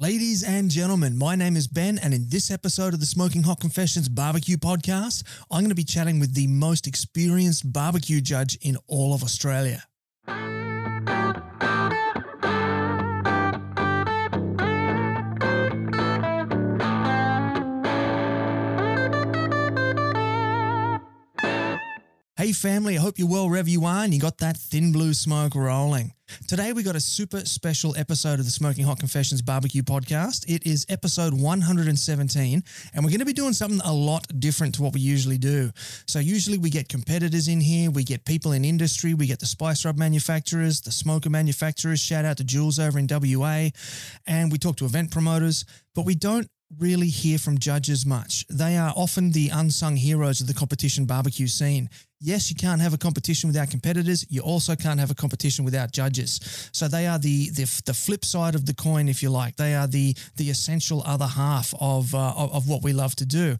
Ladies and gentlemen, my name is Ben, and in this episode of the Smoking Hot Confessions Barbecue Podcast, I'm going to be chatting with the most experienced barbecue judge in all of Australia. Hey family, I hope you're well wherever you are and you got that thin blue smoke rolling. Today we got a super special episode of the Smoking Hot Confessions Barbecue Podcast. It is episode 117 and we're going to be doing something a lot different to what we usually do. So usually we get competitors in here, we get people in industry, we get the spice rub manufacturers, the smoker manufacturers, shout out to Jules over in WA, and we talk to event promoters, but we don't really hear from judges much. They are often the unsung heroes of the competition barbecue scene. Yes, you can't have a competition without competitors. You also can't have a competition without judges. So they are the the, the flip side of the coin, if you like. They are the the essential other half of, uh, of of what we love to do.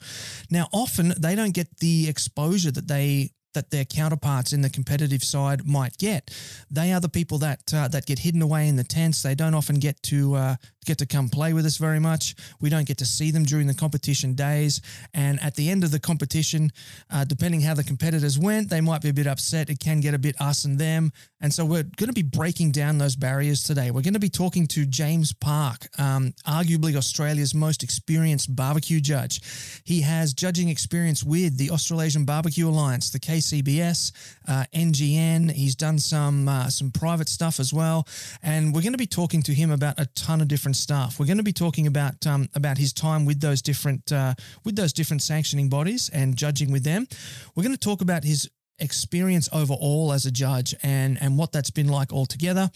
Now, often they don't get the exposure that they that their counterparts in the competitive side might get. They are the people that uh, that get hidden away in the tents. They don't often get to uh, get to come play with us very much. We don't get to see them during the competition days. And at the end of the competition, uh, depending how the competitors went, they might be a bit upset. It can get a bit us and them. And so we're going to be breaking down those barriers today. We're going to be talking to James Park, um, arguably Australia's most experienced barbecue judge. He has judging experience with the Australasian Barbecue Alliance, the KCBS, uh, NGN. He's done some uh, some private stuff as well, and we're going to be talking to him about a ton of different stuff. We're going to be talking about um, about his time with those different uh, with those different sanctioning bodies and judging with them. We're going to talk about his experience overall as a judge and and what that's been like altogether.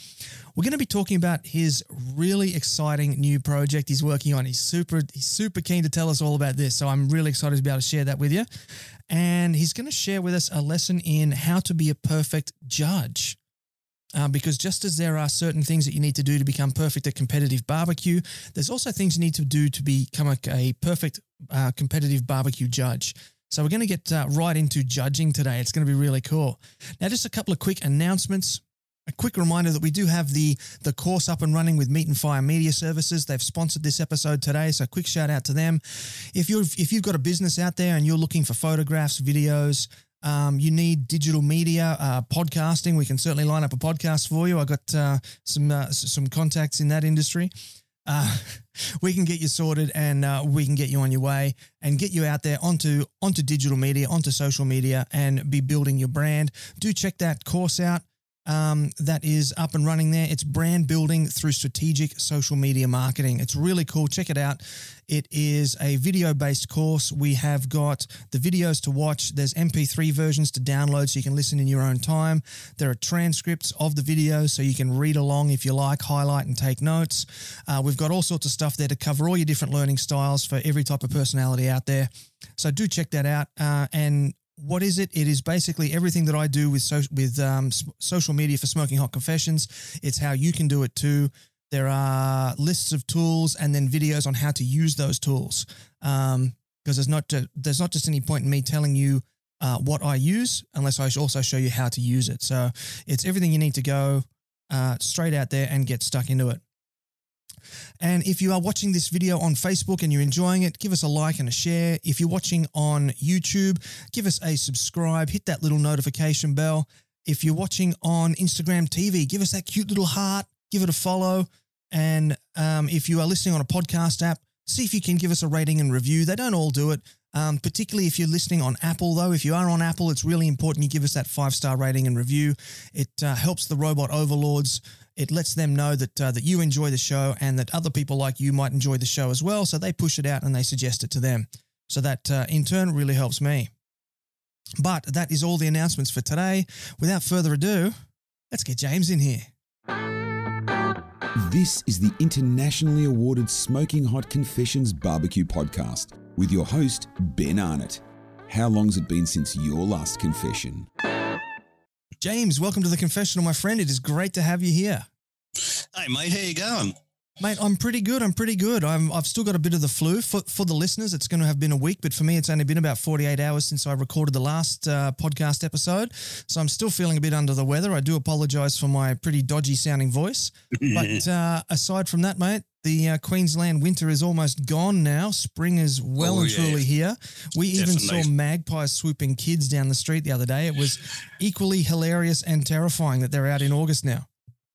We're going to be talking about his really exciting new project he's working on. He's super he's super keen to tell us all about this, so I'm really excited to be able to share that with you. And he's going to share with us a lesson in how to be a perfect judge. Uh, because just as there are certain things that you need to do to become perfect at competitive barbecue, there's also things you need to do to become a, a perfect uh, competitive barbecue judge. So we're going to get uh, right into judging today. It's going to be really cool. Now, just a couple of quick announcements. A quick reminder that we do have the the course up and running with Meat and Fire Media Services. They've sponsored this episode today, so quick shout out to them. If you if you've got a business out there and you're looking for photographs, videos, um, you need digital media, uh, podcasting. We can certainly line up a podcast for you. I got uh, some uh, some contacts in that industry. We can get you sorted and uh, we can get you on your way and get you out there onto onto digital media, onto social media, and be building your brand. Do check that course out um, that is up and running there. It's brand building through strategic social media marketing. It's really cool. Check it out. It is a video based course. We have got the videos to watch. There's MP3 versions to download so you can listen in your own time. There are transcripts of the videos so you can read along if you like, highlight and take notes. Uh, we've got all sorts of stuff there to cover all your different learning styles for every type of personality out there. So do check that out. Uh, and what is it? It is basically everything that I do with so, with um, social media for Smoking Hot Confessions. It's how you can do it too. There are lists of tools and then videos on how to use those tools. Um, because there's not to, there's not just any point in me telling you uh, what I use unless I also show you how to use it. So it's everything you need to go uh, straight out there and get stuck into it. And if you are watching this video on Facebook and you're enjoying it, give us a like and a share. If you're watching on YouTube, give us a subscribe, hit that little notification bell. If you're watching on Instagram TV, give us that cute little heart, give it a follow. And um, if you are listening on a podcast app, see if you can give us a rating and review. They don't all do it. Um, particularly if you're listening on Apple, though, if you are on Apple, it's really important you give us that five star rating and review. It uh, helps the robot overlords it lets them know that uh, that you enjoy the show and that other people like you might enjoy the show as well. So they push it out and they suggest it to them. So that uh, in turn really helps me. But that is all the announcements for today. Without further ado, let's get James in here. This is the internationally awarded Smoking Hot Confessions Barbecue Podcast with your host, Ben Arnott. How long's it been since your last confession? James, welcome to the confessional, my friend. It is great to have you here. Hey, mate, how you going? Mate, I'm pretty good. I'm pretty good. I'm, I've still got a bit of the flu. For, for the listeners, it's going to have been a week, but for me, it's only been about 48 hours since I recorded the last uh, podcast episode. So I'm still feeling a bit under the weather. I do apologize for my pretty dodgy sounding voice. but uh, aside from that, mate, The uh, Queensland winter is almost gone now. Spring is well Oh, and yeah. truly here. We even Definitely. saw magpies swooping kids down the street the other day. It was equally hilarious and terrifying that they're out in August now.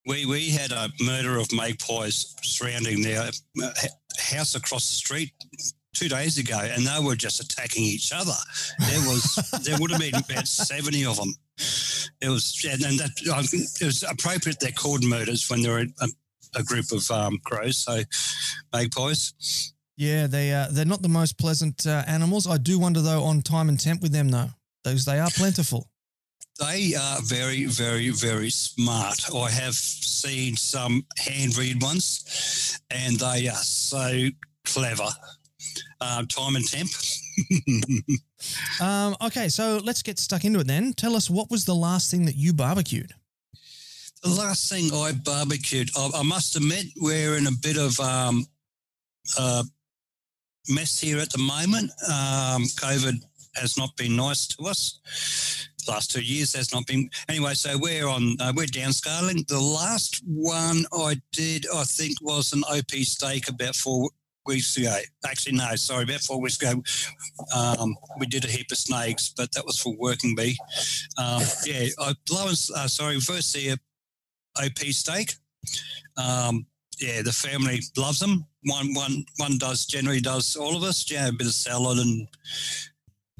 We we had a murder of magpies surrounding their uh, house across the street two days ago, and they were just attacking each other. There was there would have been about seventy of them. It was and and that it was appropriate they're called murders when they're a, a group of um, crows. So magpies. Yeah, they uh, they're not the most pleasant uh, animals. I do wonder though on time and temp with them though. Those they are plentiful. They are very, very, very smart. I have seen some hand read ones, and they are so clever. Uh, time and temp. Um, okay, so let's get stuck into it then. Tell us what was the last thing that you barbecued? The last thing I barbecued, I, I must admit, we're in a bit of um, mess here at the moment. Um, COVID has not been nice to us. The Last two years has not been. Anyway, so we're on. Uh, we're downscaling. The last one I did, I think, was an OP steak about four weeks ago. Actually, no, sorry, about four weeks ago. Um, we did a heap of snakes, but that was for working bee. Um, yeah, I blow and, uh, sorry, OP steak. Um, yeah, the family loves them. One, one, one does generally does all of us. Yeah, a bit of salad and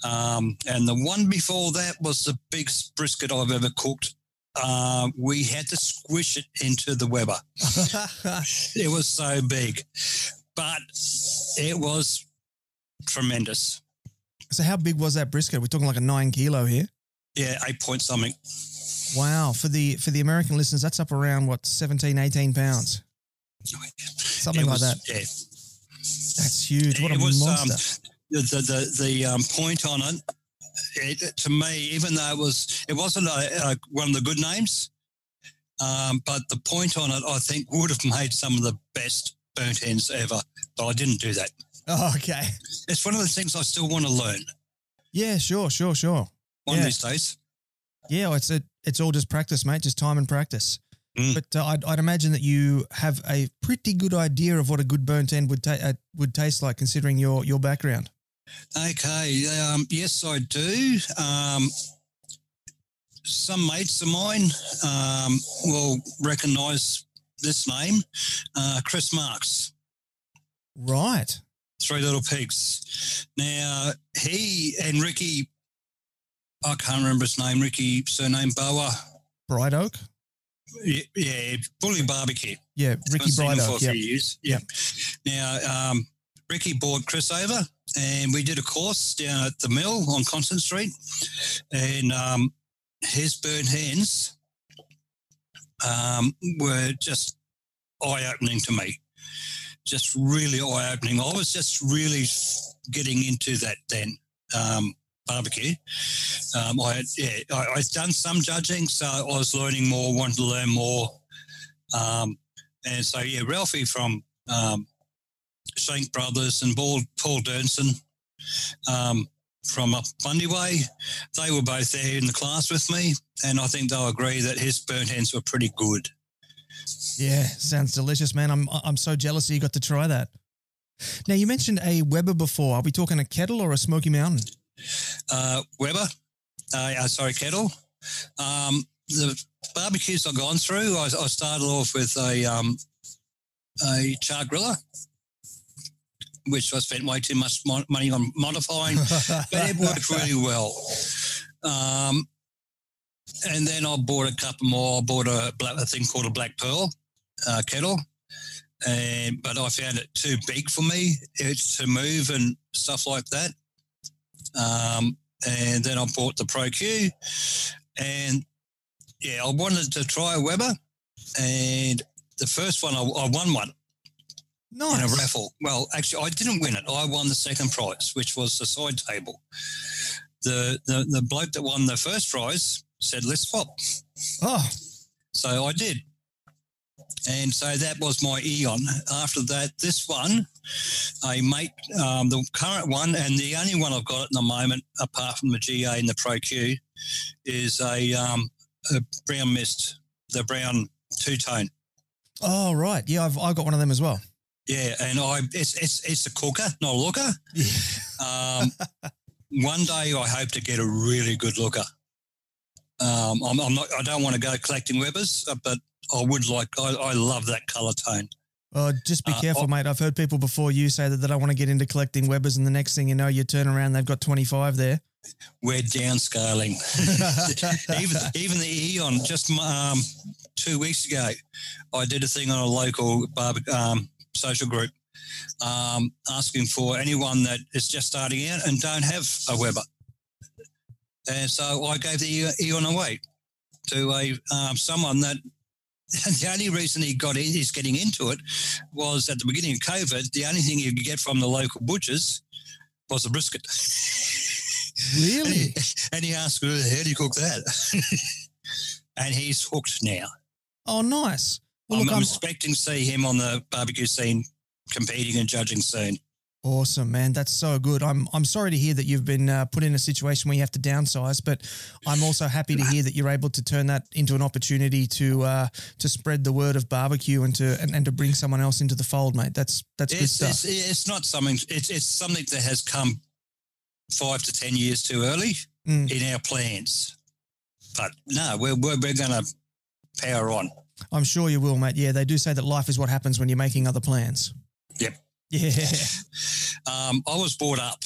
um, and the one before that was the biggest brisket I've ever cooked. Uh, we had to squish it into the Weber. It was so big, but it was tremendous. so how big was that brisket? We're talking like a nine kilo here. Yeah, eight point something. Wow. For the for the American listeners, that's up around what 17, 18 pounds. Something It like that. Yeah, That's huge. What a was monster. Um, the the the, the um, point on it, it. To me, even though it was, it wasn't a, a, one of the good names, um, but the point on it, I think, would have made some of the best burnt ends ever. But I didn't do that. oh, okay. It's one of the things I still want to learn Yeah, sure, sure, sure. one Yeah. of these days. Yeah, it's a, it's all just practice, mate. Just time and practice. Mm. But uh, I'd, I'd imagine that you have a pretty good idea of what a good burnt end would ta- uh, would taste like, considering your your background. Okay. Um, yes, I do. Um, some mates of mine um, will recognise this name, uh, Chris Marks. Right. Three Little Pigs. Now, he and Ricky, I can't remember his name, Ricky, surname Boa. Bright Oak. Yeah, yeah Bully Barbecue. Yeah, Ricky Bright for Oak. Yeah. few Now, um, Ricky brought Chris over and we did a course down at the mill on Constant Street. And um, his burnt ends um, were just eye opening to me. Just really eye opening. I was just really getting into that then. Um, barbecue. Um, I had, yeah, I, I'd done some judging, so I was learning more, wanted to learn more. Um, and so, yeah, Ralphie from um, Shank Brothers and Paul, Paul Dernson um, from up Bundy Way, they were both there in the class with me. And I think they'll agree that his burnt ends were pretty good. Yeah, sounds delicious, man. I'm I'm so jealous that you got to try that. Now you mentioned a Weber before. Are we talking a kettle or a Smoky Mountain? Uh, Weber, uh, uh, sorry, Kettle. Um, the barbecues I've gone through, I, I started off with a um, a char griller, which I spent way too much mo- money on modifying, but it worked really well. Um, and then I bought a couple more. I bought a, black, a thing called a Black Pearl uh, kettle, and but I found it too big for me it's to move and stuff like that. Um, and then I bought the Pro Q, and yeah, I wanted to try a Weber, and the first one I, I won one No, in a raffle. Well, actually, I didn't win it. I won the second prize, which was the side table. The, the the bloke that won the first prize said, "Let's swap." Oh, So I did. And so that was my Eon. After that, this one, a mate, um, the current one, and the only one I've got at the moment, apart from the GA and the Pro Q, is a, um, a brown mist, the brown two tone. oh, right. Yeah, I've I got one of them as well. Yeah, and I it's it's it's a cooker, not a looker. Um, one day I hope to get a really good looker. Um, I'm, I'm not. I don't want to go collecting Webers, uh, but I would like. I, I love that color tone. Oh, just be Uh, careful, mate. I've heard people before you say that they don't want to get into collecting Webers, and the next thing you know, you turn around, they've got 25 there. We're downscaling. even even the Eon just um, two weeks ago, I did a thing on a local barbe- um, social group um, asking for anyone that is just starting out and don't have a Weber. And so I gave the Eon away to a um, someone that the only reason he got in, he's getting into it was at the beginning of COVID, the only thing you could get from the local butchers was a brisket. And Really? he, and he asked, "Who the do you cook that?" and he's hooked now. Oh, nice. Well, I'm, look, I'm I'm, expecting to see him on the barbecue scene, competing and judging soon. Awesome, man. That's so good. I'm I'm sorry to hear that you've been uh, put in a situation where you have to downsize, but I'm also happy to hear that you're able to turn that into an opportunity to uh, to spread the word of barbecue and to and, and to bring someone else into the fold, mate. That's that's good It's, stuff. it's, it's not something. It's it's something that has come five to ten years too early Mm. in our plans. But no, we're we're, we're going to power on. I'm sure you will, mate. Yeah, they do say that life is what happens when you're making other plans. Yep. Yeah. Um, I was brought up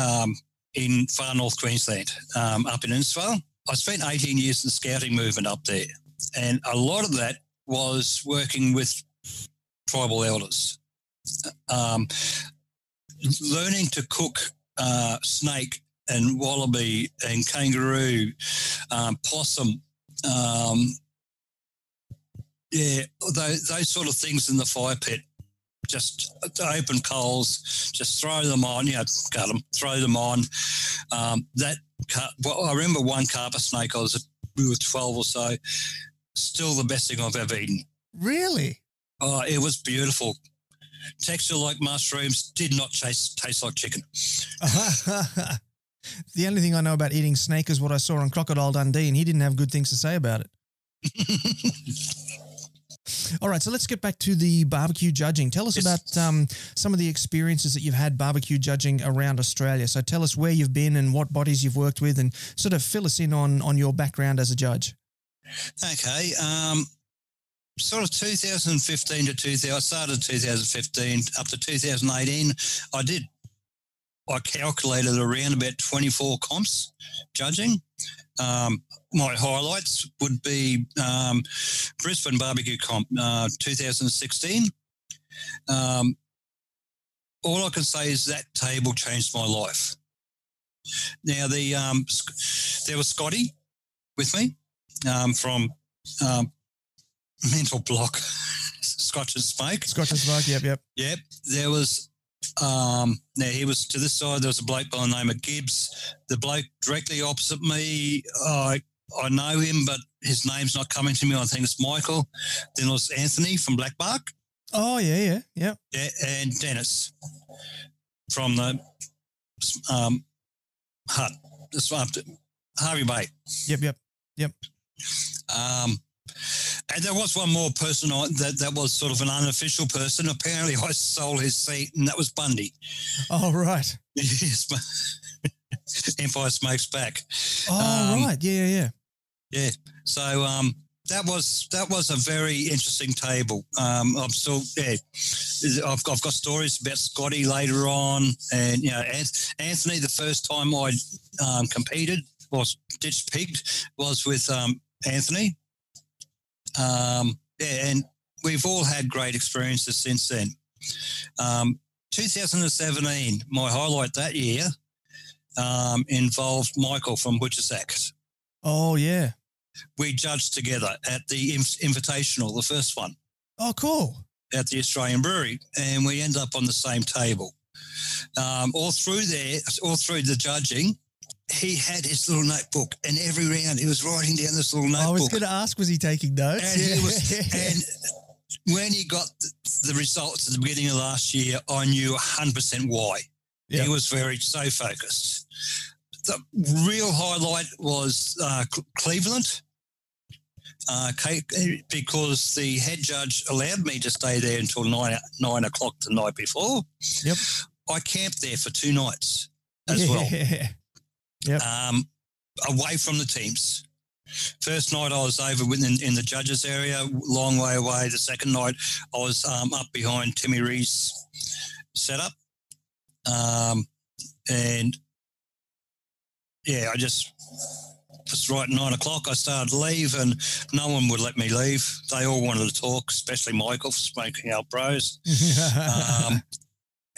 um, in far north Queensland, um, up in Innisfail. I spent 18 years in the scouting movement up there, and a lot of that was working with tribal elders, um, learning to cook uh, snake and wallaby and kangaroo, um, possum. Um, yeah, those, those sort of things in the fire pit just open coals, just throw them on, you know, cut them, throw them on. Um, that, car- well, I remember one carpet snake, I was, we were 12 or so, still the best thing I've ever eaten. really? Oh, it was beautiful. Texture like mushrooms, did not taste, taste like chicken. the only thing I know about eating snake is what I saw on Crocodile Dundee, and he didn't have good things to say about it. All right, so let's get back to the barbecue judging. Tell us Yes. about um, some of the experiences that you've had barbecue judging around Australia. So tell us where you've been and what bodies you've worked with, and sort of fill us in on on your background as a judge. Okay. Um, sort of 2015 to 2000, I started 2015 up to 2018. I did, I calculated around about 24 comps judging. Um, my highlights would be um, Brisbane Barbecue Comp uh, 2016. Um, all I can say is that table changed my life. Now the um, there was Scotty with me um, from um, Mental Block, Scotch and Smoke. Scotch and Smoke, yep, yep. Yep. There was, um, now he was to this side, there was a bloke by the name of Gibbs. The bloke directly opposite me, I, I know him, but his name's not coming to me. I think it's Michael. Then it was Anthony from Black Bark. Oh yeah, yeah, yeah. Yeah, and Dennis from the um, hut. This one, Hervey Bay. Yep, yep. Yep. Um, and there was one more person that that was sort of an unofficial person. Apparently, I stole his seat, and that was Bundy. Oh right. Yes, Empire Smokes Back. Oh Um, right. Yeah, yeah, yeah. So um, that was that was a very interesting table. Um, I'm still yeah. I've, I've got stories about Scotty later on, and you know Anthony. The first time I um, competed was ditch pigged was with um, Anthony. Um, yeah, and we've all had great experiences since then. Um, 2017, my highlight that year um, involved Michael from Butcher Sacks Oh yeah. We judged together at the Inv- Invitational, the first one Oh cool. at the Australian Brewery, and we end up on the same table. Um, all through there, all through the judging, he had his little notebook, and every round he was writing down this little notebook. I was going to ask, was he taking notes? and he was, and when he got the, results at the beginning of last year, I knew 100% why. Yeah. He was very so focused. The real highlight was uh, Cleveland uh, because the head judge allowed me to stay there until nine nine o'clock the night before. Yep. I camped there for two nights as yeah. well, Yep. um, away from the teams. First night I was over within in the judges area, long way away. The second night I was um, up behind Timmy Rees' setup, um, and yeah, I just it's right at nine o'clock I started to leave, and no one would let me leave. They all wanted to talk, especially Michael for smoking out bros, um,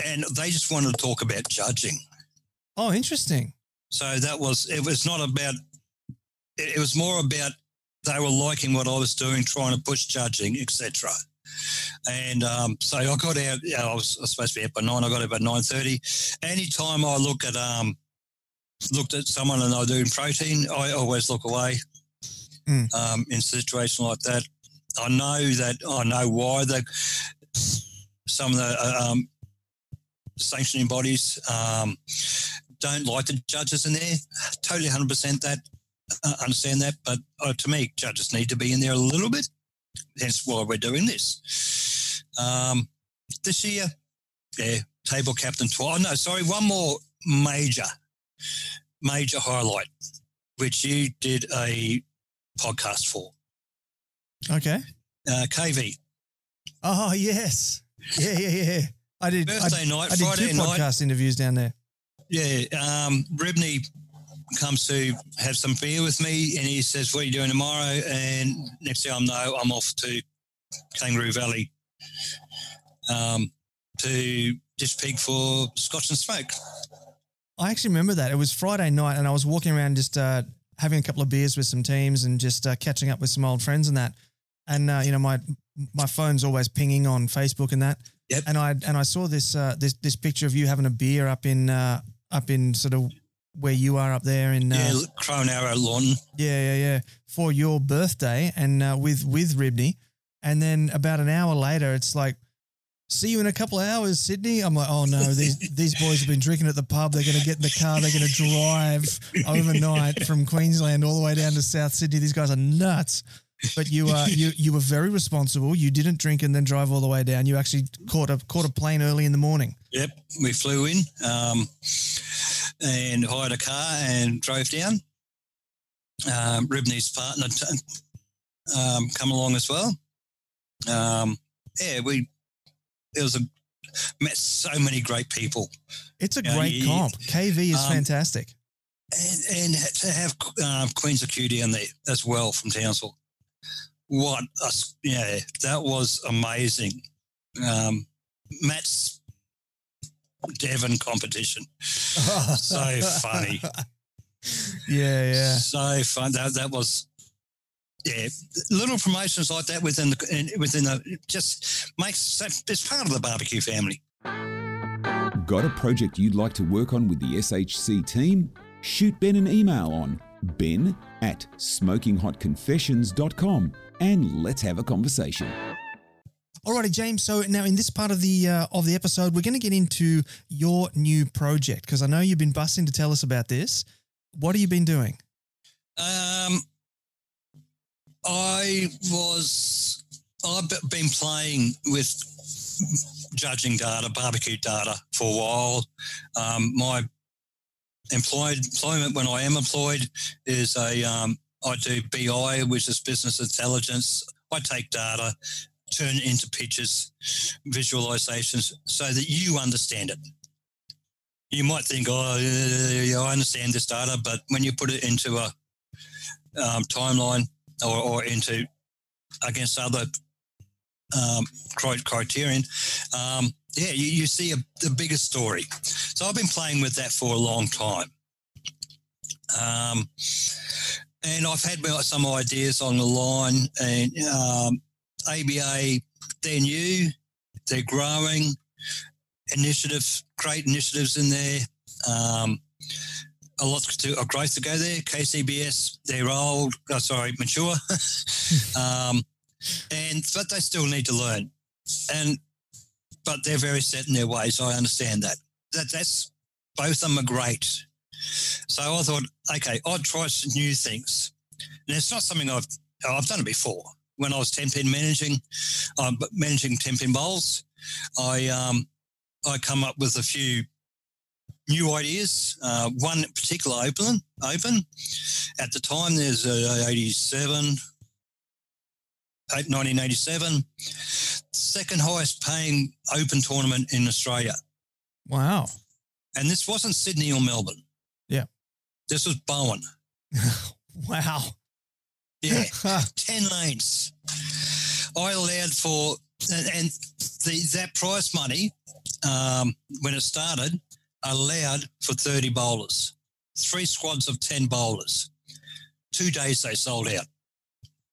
and they just wanted to talk about judging. oh, interesting. So that was it. Was not about. It, it was more about they were liking what I was doing, trying to push judging, etc. And um, so I got out. You know, I, was, I was supposed to be out by nine. I got out by nine thirty. Anytime I look at um, looked at someone and they're doing protein, I always look away. Mm. Um, in a situation like that, I know that I know why the some of the uh, um, sanctioning bodies um, don't like the judges in there. Totally, hundred percent that uh, understand that. But uh, to me, judges need to be in there a little bit. Hence why we're doing this. Um, this year, yeah, table captain twice. Oh, no, sorry, one more major, major highlight, which you did a podcast for. Okay. Uh, KV, Oh yes. Yeah, yeah, yeah. I did. I, birthday night, I did Friday two night. podcast interviews down there. Yeah, um, Ribney comes to have some beer with me, and he says, "What are you doing tomorrow?" And next thing I know, I'm off to Kangaroo Valley um, to Dish Pig for Scotch and Smoke. I actually remember that. It was Friday night, and I was walking around just uh, having a couple of beers with some teams and just uh, catching up with some old friends and that. And uh, you know, my my phone's always pinging on Facebook and that. Yep. And I and I saw this uh, this this picture of you having a beer up in uh, up in sort of where you are up there in uh, Yeah, Crown Arrow Lawn. Yeah, yeah, yeah. For your birthday and uh, with with Ribney, and then about an hour later, it's like, see you in a couple of hours, Sydney. I'm like, oh no, these these boys have been drinking at the pub. They're going to get in the car. They're going to drive overnight from Queensland all the way down to South Sydney. These guys are nuts. But you uh, you you were very responsible. You didn't drink and then drive all the way down. You actually caught a caught a plane early in the morning. Yep, we flew in um, and hired a car and drove down. Um, Ribney's partner um, come along as well. Um, yeah, we it was a met so many great people, It's a Yeah, great you- comp. KV is um, fantastic. and and to have um, Queens of Q down there as well from Townsville. What a yeah, that was amazing. Um, Matt's Devon competition. So funny. Yeah, yeah. So fun. That that was yeah. Little promotions like that within the in- within the just makes it's part of the barbecue family. Got a project you'd like to work on with the SHC team? Shoot Ben an email on ben at smokinghotconfessions.com and let's have a conversation. Alrighty, James. So now in this part of the uh, of the episode, we're going to get into your new project because I know you've been busting to tell us about this. What have you been doing? Um, I was I've been playing with judging data, barbecue data for a while. Um, my employed employment when I am employed is a um, I do BI, which is business intelligence. I take data, turn it into pictures, visualizations, so that you understand it. You might think, oh, I understand this data, but when you put it into a um, timeline or, or into against other um, criterion, um, yeah, you, you see a, the bigger story. So I've been playing with that for a long time. Um, and I've had some ideas on the line, and um, ABA, they're new, they're growing, initiative, great initiatives in there. Um, a lot to a growth to go there. KCBS, they're old, oh, sorry, mature, um, and but they still need to learn, and but they're very set in their ways. I understand that. That that's both of them are great. So I thought, okay, I'd try some new things. And it's not something I've I've done it before. When I was 10 pin managing, um, managing 10 pin bowls, I, um, I come up with a few new ideas. Uh, one particular open, open. At the time, there's a 87, 1987, second highest paying open tournament in Australia. Wow. And this wasn't Sydney or Melbourne. Yeah. This was Bowen. wow. Yeah. 10 lanes. I allowed for, and, and the, that prize money, um, when it started, allowed for 30 bowlers, three squads of 10 bowlers. Two days they sold out,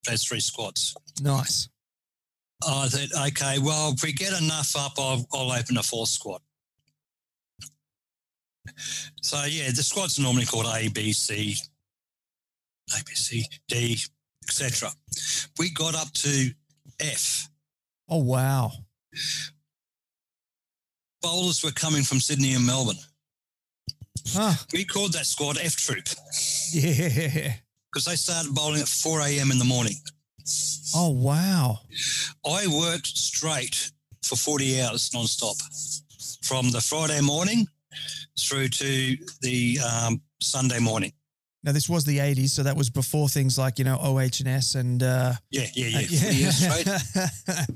those three squads. Nice. I thought, okay, well, if we get enough up, I'll, I'll open a fourth squad. So, yeah, the squads are normally called A, B, C, A, B, C, D, etc. We got up to F. Oh, wow. Bowlers were coming from Sydney and Melbourne. Huh. We called that squad F Troop Yeah. because they started bowling at 4 a.m. in the morning. Oh, wow. I worked straight for 40 hours non-stop from the Friday morning through to the um, Sunday morning. Now, this was the 80s, so that was before things like, you know, OH&S and... Uh, Yeah, yeah, yeah. 40 hours straight.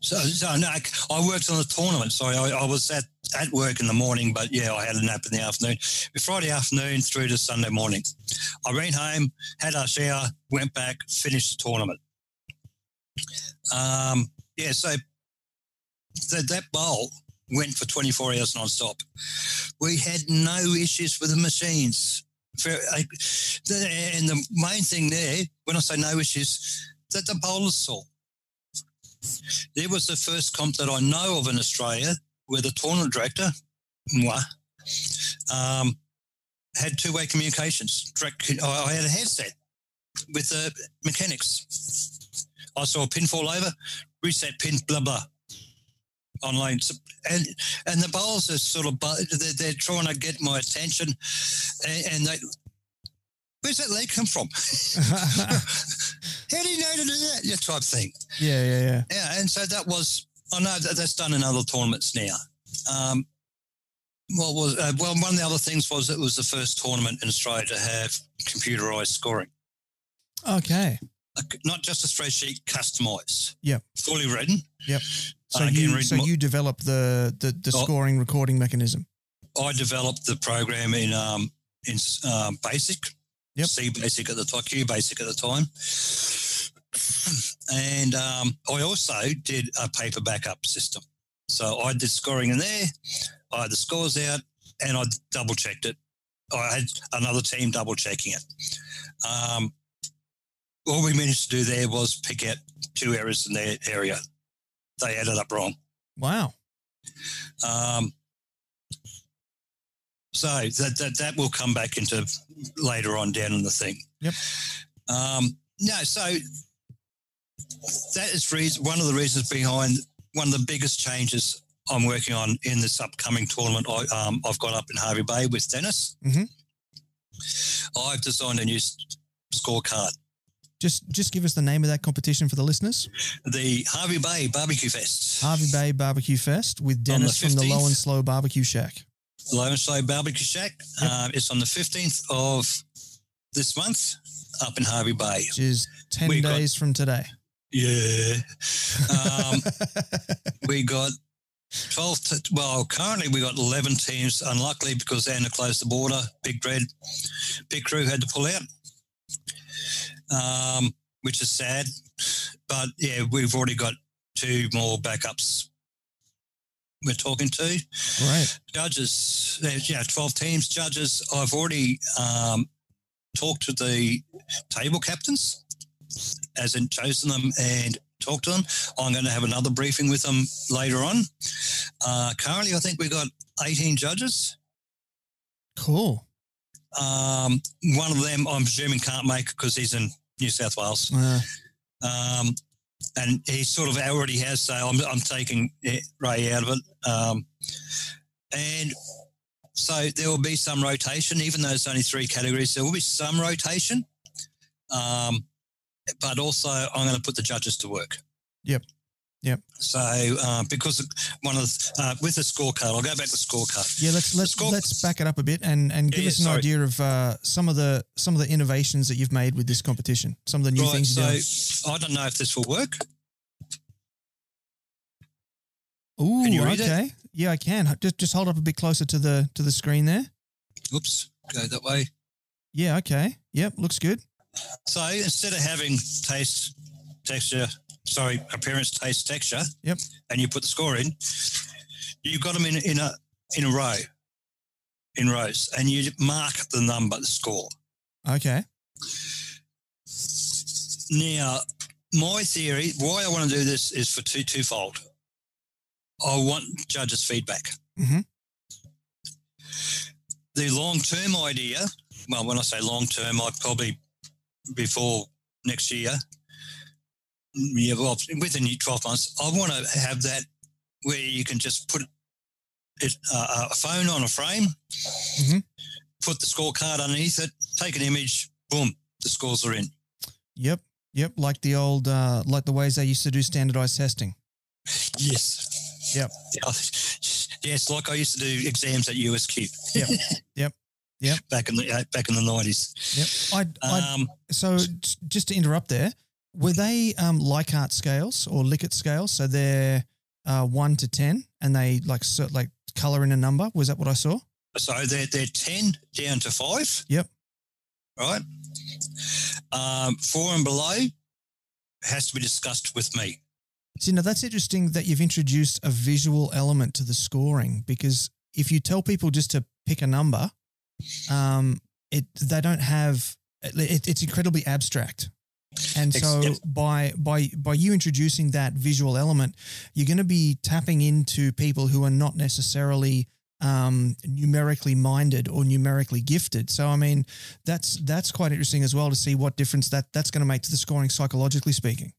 So, so no, I I worked on the tournament. So I, I was at, at work in the morning, but yeah, I had a nap in the afternoon. Friday afternoon through to Sunday morning. I ran home, had a shower, went back, finished the tournament. Um, yeah, so that, that bowl went for 24 hours non-stop. We had no issues with the machines. And the main thing there, when I say no issues, that the bowlers saw. There was the first comp that I know of in Australia where the tournament director, moi, um, had two-way communications. Direct, I I had a headset with the mechanics. I saw a pin fall over, reset pin, blah blah. Online, and and the bowlers are sort of they're, they're trying to get my attention, and, and they. Where's that leg come from? How do you know to do that? Yeah, type thing. yeah, yeah, yeah. Yeah, and so that was. I know that that's done in other tournaments now. Um, well, was uh, well one of the other things was it was the first tournament in Australia to have computerized scoring, Okay. Not just a spreadsheet, customized. Yeah. fully written. So Uh, you so mo- you develop the the, the Oh. scoring recording mechanism. I developed the program in um, in um, Basic, Yep. C Basic at the time, Q Basic at the time, and um, I also did a paper backup system. So I did scoring in there, I had the scores out, and I double checked it. I had another team double checking it. Um, all we managed to do there was pick out two errors in their area. They added up wrong. Wow. Um, so that, that that will come back into later on down in the thing. Yep. Um, no, so that is reason, one of the reasons behind one of the biggest changes I'm working on in this upcoming tournament I, um, I've got up in Hervey Bay with Dennis. Mhm. I've designed a new scorecard, Just just give us the name of that competition for the listeners. the Hervey Bay Barbecue Fest. Hervey Bay Barbecue Fest with On the Dennis from the Low and Slow Barbecue Shack. Low and Slow Barbecue Shack. Yep. Uh, it's on the 15th of this month up in Hervey Bay. Which is ten We got- days from today. Yeah. Um, we got 12, to, well, currently we got 11 teams. Unluckily, because Anna closed the border, Big Red, Big Crew had to pull out, um, which is sad. But yeah, we've already got two more backups we're talking to. Great. judges, yeah, 12 teams, judges. I've already um, talked to the table captains, as in chosen them and talked to them. I'm going to have another briefing with them later on. Uh, currently, I think we've got 18 judges. Cool. Um, one of them, I'm presuming, can't make because he's in New South Wales. Uh, Um, and he sort of already has, so I'm, I'm taking Ray out of it. Um, and so there will be some rotation, even though it's only three categories, there will be some rotation. Um, but also I'm going to put the judges to work. Yep. Yep. So uh, because one of the, uh, with the scorecard, I'll go back to the scorecard. Yeah, let's let's score- let's back it up a bit and and give Yeah, us an sorry. idea of uh, some of the some of the innovations that you've made with this competition. Some of the new Right. things So. I don't know if this will work. Ooh, read it? okay. Yeah, I can. Just just hold up a bit closer to the to the screen there. Oops, go that way. Yeah, okay. Yep, looks good. So instead of having taste, texture, sorry, appearance, taste, texture, Yep. and you put the score in, you've got them in, in a in a row, in rows, and you mark the number, the score. Okay. Now, my theory, why I want to do this is for two twofold. I want judges' feedback. Mhm. The long term idea, well, when I say long term, I probably before next year, within 12 months, I want to have that where you can just put it, uh, a phone on a frame, Mhm. put the scorecard underneath it, take an image, boom, the scores are in. Yep. Yep. Like the old uh, like the ways they used to do standardized testing. Yes. Yep. Yes, like I used to do exams at USQ. Yep. Yep. Yep. Back in the uh, back in the nineties. Yep. I I Um, So just to interrupt there, were they um, Likert scales or Likert scales? So they're uh, one to ten, and they like cert, like color in a number. Was that what I saw? so they're they're ten down to five. Yep. Right. Um, four and below has to be discussed with me. See, now that's interesting that you've introduced a visual element to the scoring because if you tell people just to pick a number, um, it they don't have it, it's incredibly abstract. And so by by by you introducing that visual element, you're going to be tapping into people who are not necessarily um, numerically minded or numerically gifted. So I mean, that's that's quite interesting as well to see what difference that that's going to make to the scoring psychologically speaking.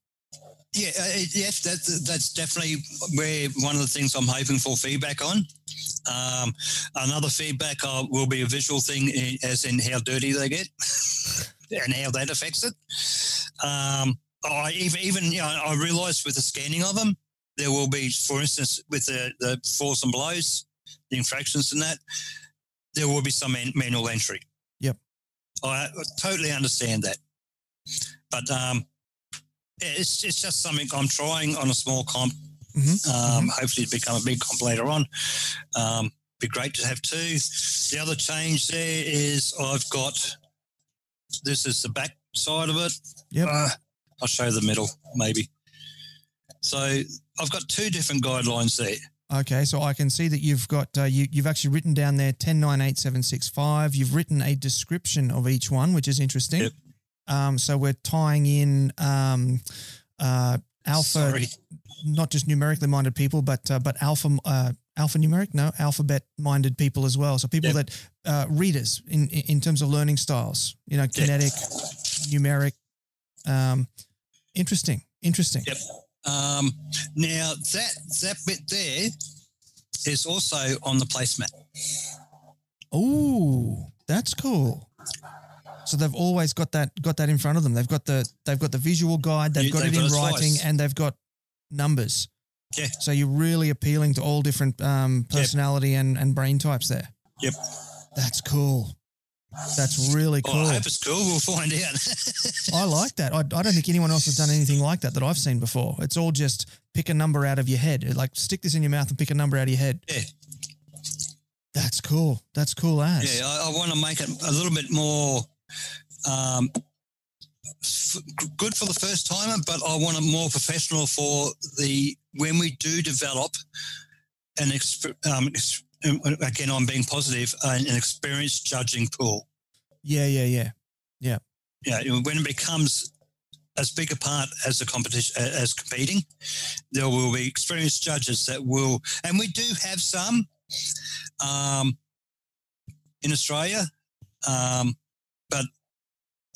Yeah, uh, yes, that, that's definitely where one of the things I'm hoping for feedback on. Um, another feedback uh, will be a visual thing, in, as in how dirty they get and how that affects it. Um, I even, even you know, I realised with the scanning of them, there will be, for instance, with the, the fours and blows, the infractions and that, there will be some man, manual entry. Yep. I totally understand that, but um, it's it's just something I'm trying on a small comp. Mhm, Um, Hopefully, to become a big comp later on. Um, be great to have two. The other change there is I've got this is the back side of it. Yep. Uh, I'll show the middle maybe. So I've got two different guidelines there. Okay, so I can see that you've got uh, you you've actually written down there ten nine eight seven six five. You've written a description of each one, which is interesting. Yep. Um, so we're tying in um, uh, alpha, Sorry. not just numerically minded people, but uh, but alpha uh, alphanumeric, no alphabet minded people as well. So people Yep. that uh, readers in in terms of learning styles, you know, kinetic, numeric. Um, interesting, interesting. Yep. Um, now that that bit there is also on the placemat. Oh, that's cool. So they've always got that got that in front of them. They've got the they've got the visual guide, they've Yeah, got they've it in got writing, and they've got numbers. Yeah. So you're really appealing to all different um, personality and, and brain types there. Yep. That's cool. That's really Oh, cool. I hope it's cool. We'll find out. I like that. I, I don't think anyone else has done anything like that that I've seen before. It's all just pick a number out of your head. Like stick this in your mouth and pick a number out of your head. yeah. That's cool. That's cool as. Yeah, I, I want to make it a little bit more um, good for the first timer, but I want it more professional for the when we do develop an exp- um, again, I'm being positive, an, an experienced judging pool. Yeah, yeah, yeah, yeah. Yeah, when it becomes as big a part as the competition as competing, there will be experienced judges that will, and we do have some um, in Australia, um, but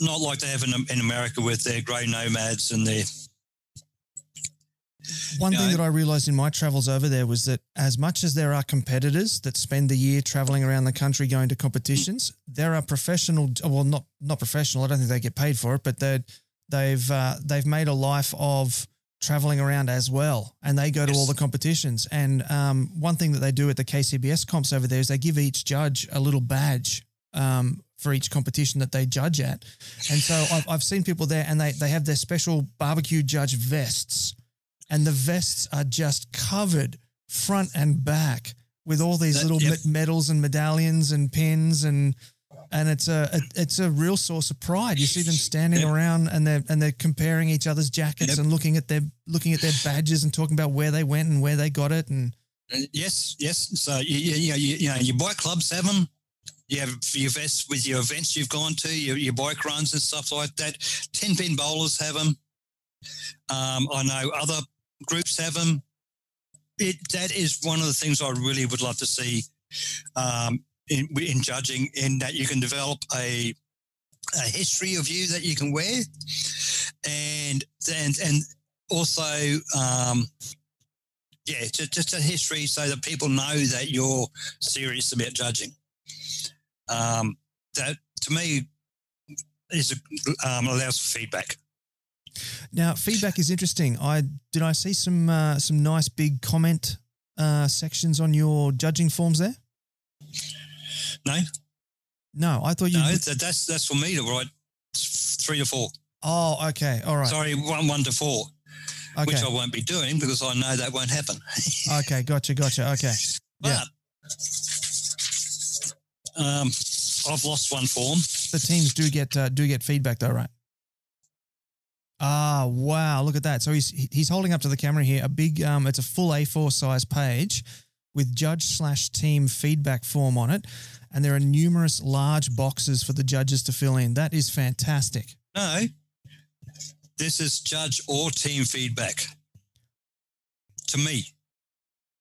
not like they have in, in America with their grey nomads and their One thing know- that I realized in my travels over there was that as much as there are competitors that spend the year traveling around the country going to competitions, there are professional, well, not not professional. I don't think they get paid for it, but they they've uh, they've made a life of traveling around as well, and they go to all the competitions. And um, one thing that they do at the KCBS comps over there is they give each judge a little badge um, for each competition that they judge at. And so I've, I've seen people there, and they they have their special barbecue judge vests, and the vests are just covered front and back with all these That- little yep. medals and medallions and pins and and it's a, a it's a real source of pride. You see them standing Yep. around and they're and they're comparing each other's jackets Yep. and looking at their looking at their badges and talking about where they went and where they got it and Uh, Yes, yes. So you, you, you, know, you, you know, your bike clubs have them. You have your vests with your events you've gone to, your, your bike runs and stuff like that. Ten pin bowlers have them. Um, I know other groups have them. It that is one of the things I really would love to see um, in in judging, in that you can develop a a history of you that you can wear, and and and also um, yeah, just, just a history so that people know that you're serious about judging. Um, that to me is a, um, allows for feedback. now feedback is interesting. I did I see some uh, some nice big comment uh, sections on your judging forms there. No, No, I thought you. no, that, that's that's for me to write three to four. Oh, okay, all right, Sorry, one one to four, okay, which I won't be doing because I know that won't happen. okay, gotcha, gotcha, okay. Yeah. Um, I've lost one form. the teams do get uh, do get feedback though, right? Ah, wow! Look at that. So he's he's holding up to the camera here a big um, it's a full A4 size page with judge slash team feedback form on it, and there are numerous large boxes for the judges to fill in. That is fantastic. No, this is judge or team feedback. To me,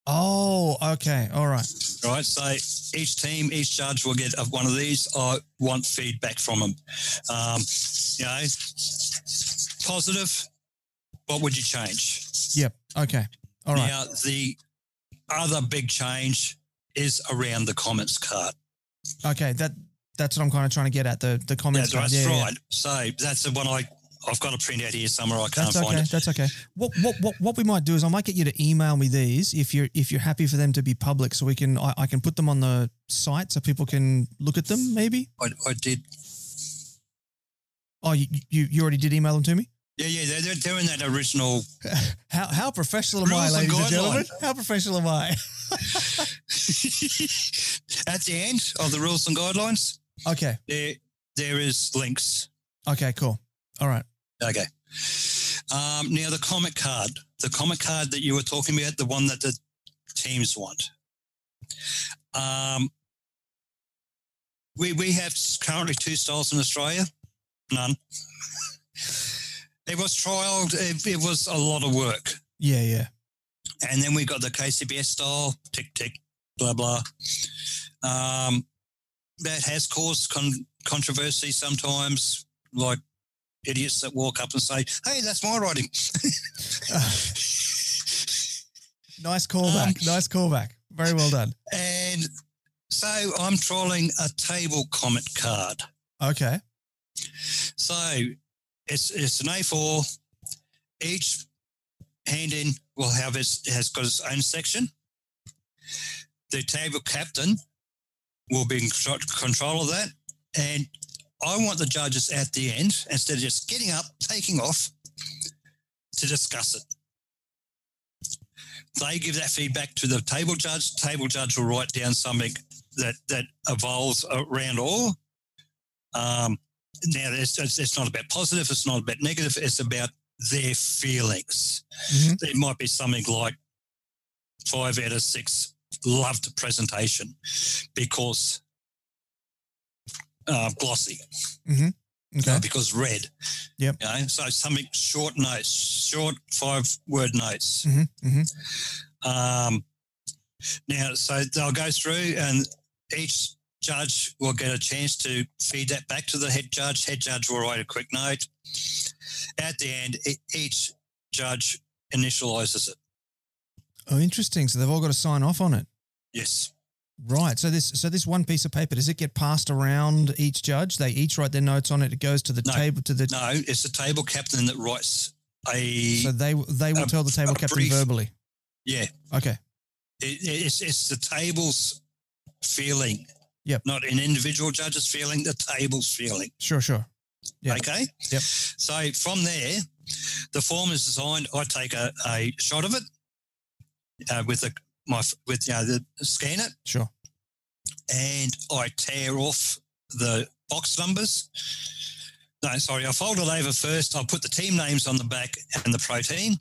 Oh, okay, all right. right? So each team, each judge will get one of these. I want feedback from them. Um, you know, positive. What would you change? Yep. Okay. All right. Now, the other big change is around the comments card. Okay. That that's what I'm kind of trying to get at the the comments. That's, card. that's Yeah, yeah. right. So that's the one I I've got a print out here somewhere. I can't That's find okay. it. That's okay. What, what what what we might do is I might get you to email me these if you're if you're happy for them to be public, so we can I, I can put them on the site so people can look at them. Maybe. I, I did. Oh, you, you you already did email them to me. Yeah, yeah. They're, they're, in that original. How how professional am I, Rules and ladies and gentlemen? How professional am I? at the end of the rules and guidelines, Okay. there there is links. Okay. Cool. All right. Okay. Um, now the comic card, the comic card that you were talking about, the one that the teams want. Um, we we have currently two styles in Australia. None. It was trialed. It, it was a lot of work, Yeah. Yeah. and then we got the KCBS style. Tick tick, blah blah. Um, that has caused con- controversy sometimes, like idiots that walk up and say, "Hey, that's my writing." Nice callback. Um, nice callback. Very well done. And so I'm trolling a table comment card. Okay. So it's it's an A4. Each hand in will have its has got its own section. The table captain will be in contro- control of that, and I want the judges at the end instead of just getting up, taking off, to discuss it. They give that feedback to the table judge. Table judge will write down something that that evolves around all. Um, now, it's, it's, it's not about positive. It's not about negative. It's about their feelings. Mhm. It might be something like five out of six loved the presentation because uh, glossy, Okay. uh, because red. Yep. You know, so something short notes, short five word notes. hmm hmm Um, now, so they'll go through, and each judge will get a chance to feed that back to the head judge. Head judge will write a quick note. At the end, each judge initializes it. Oh, interesting. So they've all got to sign off on it. Yes. Right. So this so this one piece of paper does it get passed around each judge? They each write their notes on it. It goes to the No. table to the. No, it's the table captain that writes a. So they they will a- tell the table captain brief- verbally. yeah, Okay. it, it's it's the table's feeling. Yep. Not an individual judge's feeling, the table's feeling. Sure. Sure. Yeah. Okay. Yep. So from there, the form is designed. I take a, a shot of it uh, with a my with you know the scan it, Sure. and I tear off the box numbers. No, sorry, I fold it over first. I put the team names on the back and the protein.